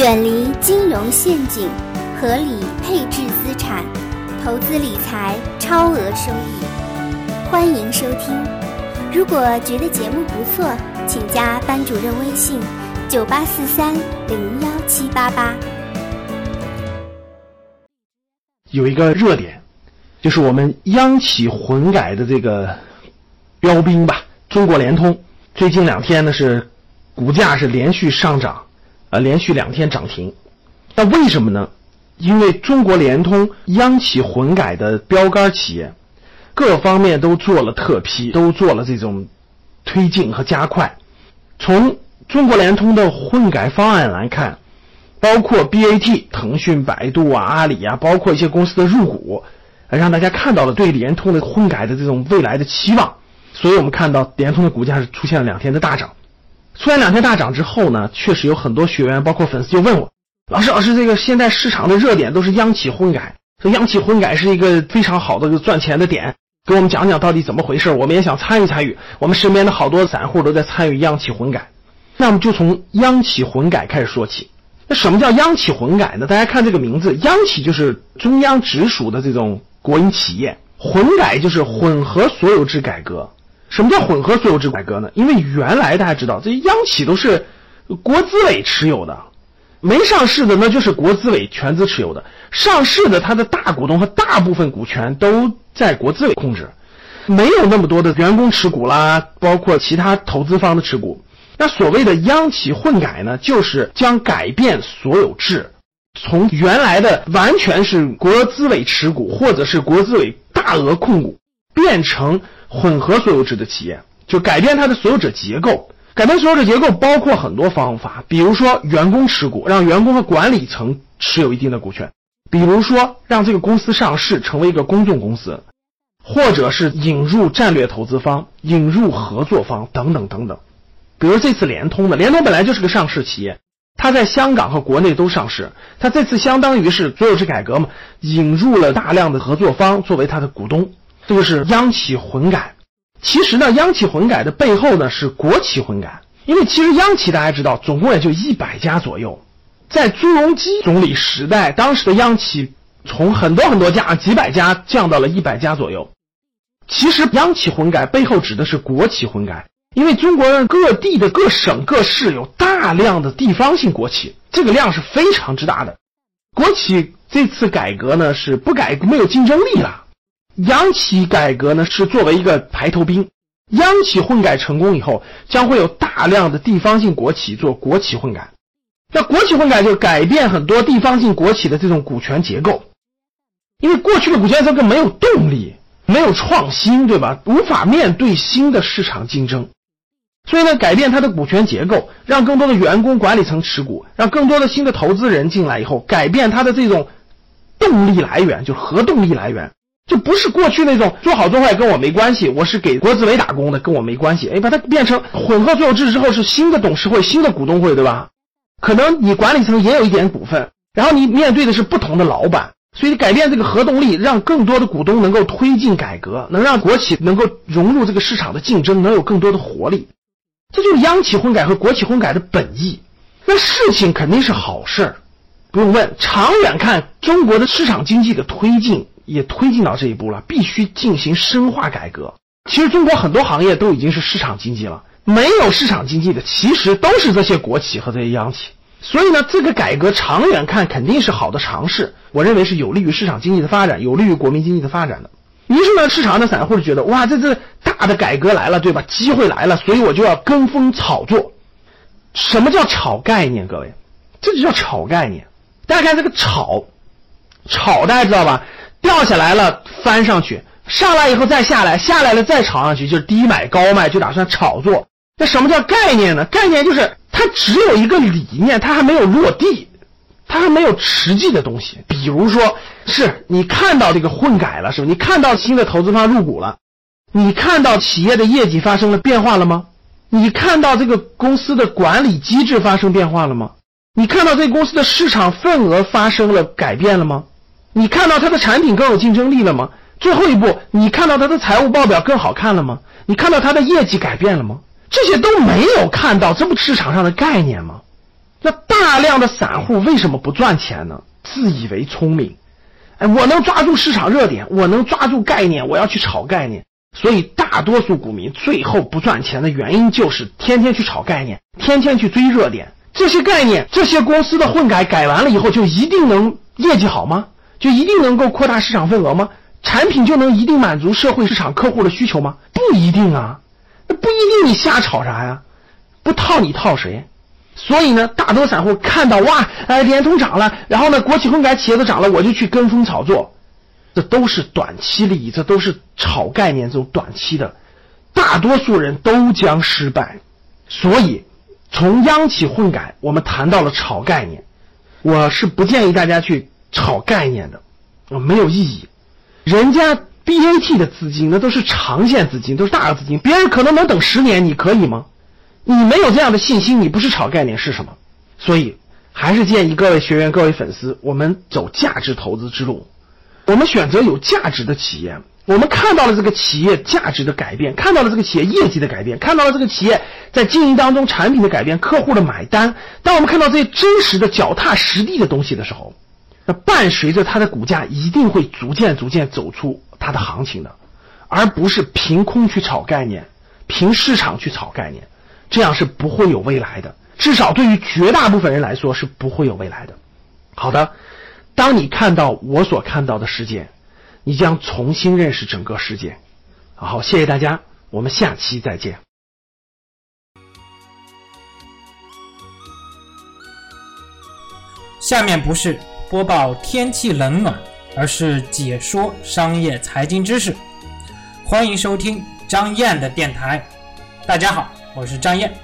远离金融陷阱，合理配置资产，投资理财超额收益。欢迎收听。如果觉得节目不错，请加班主任微信：九八四三零幺七八八。有一个热点，就是我们央企混改的这个标兵吧，中国联通。最近两天呢是股价是连续上涨。呃，连续两天涨停，那为什么呢？因为中国联通央企混改的标杆企业，各方面都做了特批，都做了这种推进和加快。从中国联通的混改方案来看，包括 BAT、腾讯、百度啊、阿里啊，包括一些公司的入股，让大家看到了对联通的混改的这种未来的期望。所以我们看到联通的股价是出现了两天的大涨。出现两天大涨之后呢，确实有很多学员，包括粉丝就问我，老师，老师，这个现在市场的热点都是央企混改，说央企混改是一个非常好的赚钱的点，给我们讲讲到底怎么回事？我们也想参与参与。我们身边的好多散户都在参与央企混改，那我们就从央企混改开始说起。那什么叫央企混改呢？大家看这个名字，央企就是中央直属的这种国营企业，混改就是混合所有制改革。什么叫混合所有制改革呢？因为原来大家知道，这央企都是国资委持有的，没上市的那就是国资委全资持有的，上市的它的大股东和大部分股权都在国资委控制，没有那么多的员工持股啦，包括其他投资方的持股。那所谓的央企混改呢，就是将改变所有制，从原来的完全是国资委持股或者是国资委大额控股，变成。混合所有制的企业就改变它的所有者结构，改变所有者结构包括很多方法，比如说员工持股，让员工和管理层持有一定的股权；比如说让这个公司上市成为一个公众公司，或者是引入战略投资方、引入合作方等等等等。比如这次联通的，联通本来就是个上市企业，它在香港和国内都上市，它这次相当于是所有制改革嘛，引入了大量的合作方作为它的股东。这个是央企混改，其实呢，央企混改的背后呢是国企混改，因为其实央企大家知道，总共也就一百家左右，在朱镕基总理时代，当时的央企从很多很多家几百家降到了一百家左右。其实央企混改背后指的是国企混改，因为中国各地的各省各市有大量的地方性国企，这个量是非常之大的。国企这次改革呢是不改没有竞争力了。央企改革呢是作为一个排头兵，央企混改成功以后，将会有大量的地方性国企做国企混改。那国企混改就改变很多地方性国企的这种股权结构，因为过去的股权结构没有动力，没有创新，对吧？无法面对新的市场竞争，所以呢，改变它的股权结构，让更多的员工管理层持股，让更多的新的投资人进来以后，改变它的这种动力来源，就核动力来源。就不是过去那种做好做坏跟我没关系，我是给国资委打工的，跟我没关系。哎，把它变成混合所有制之后，是新的董事会、新的股东会，对吧？可能你管理层也有一点股份，然后你面对的是不同的老板，所以改变这个核动力，让更多的股东能够推进改革，能让国企能够融入这个市场的竞争，能有更多的活力。这就是央企混改和国企混改的本意。那事情肯定是好事儿，不用问。长远看，中国的市场经济的推进。也推进到这一步了，必须进行深化改革。其实中国很多行业都已经是市场经济了，没有市场经济的其实都是这些国企和这些央企。所以呢，这个改革长远看肯定是好的尝试，我认为是有利于市场经济的发展，有利于国民经济的发展的。于是呢，市场的散户就觉得哇，这这大的改革来了，对吧？机会来了，所以我就要跟风炒作。什么叫炒概念？各位，这就叫炒概念。大家看这个炒，炒大家知道吧？掉下来了，翻上去，上来以后再下来，下来了再炒上去，就是低买高卖，就打算炒作。那什么叫概念呢？概念就是它只有一个理念，它还没有落地，它还没有实际的东西。比如说，是你看到这个混改了，是吧？你看到新的投资方入股了，你看到企业的业绩发生了变化了吗？你看到这个公司的管理机制发生变化了吗？你看到这个公司的市场份额发生了改变了吗？你看到它的产品更有竞争力了吗？最后一步，你看到它的财务报表更好看了吗？你看到它的业绩改变了吗？这些都没有看到，这不市场上的概念吗？那大量的散户为什么不赚钱呢？自以为聪明，哎，我能抓住市场热点，我能抓住概念，我要去炒概念。所以大多数股民最后不赚钱的原因就是天天去炒概念，天天去追热点。这些概念，这些公司的混改改完了以后，就一定能业绩好吗？就一定能够扩大市场份额吗？产品就能一定满足社会市场客户的需求吗？不一定啊，那不一定，你瞎炒啥呀？不套你套谁？所以呢，大多散户看到哇，哎，联通涨了，然后呢，国企混改企业都涨了，我就去跟风炒作，这都是短期利益，这都是炒概念这种短期的，大多数人都将失败。所以，从央企混改，我们谈到了炒概念，我是不建议大家去炒概念的，啊没有意义。人家 BAT 的资金那都是长线资金，都是大额资金，别人可能能等十年，你可以吗？你没有这样的信心，你不是炒概念是什么？所以还是建议各位学员、各位粉丝，我们走价值投资之路，我们选择有价值的企业。我们看到了这个企业价值的改变，看到了这个企业业绩的改变，看到了这个企业在经营当中产品的改变、客户的买单。当我们看到这些真实的、脚踏实地的东西的时候，那伴随着它的股价一定会逐渐、逐渐走出它的行情的，而不是凭空去炒概念，凭市场去炒概念。这样是不会有未来的，至少对于绝大部分人来说是不会有未来的。好的，当你看到我所看到的世界，你将重新认识整个世界。好，谢谢大家，我们下期再见。下面不是播报天气冷暖，而是解说商业财经知识。欢迎收听张燕的电台。大家好。我是张燕。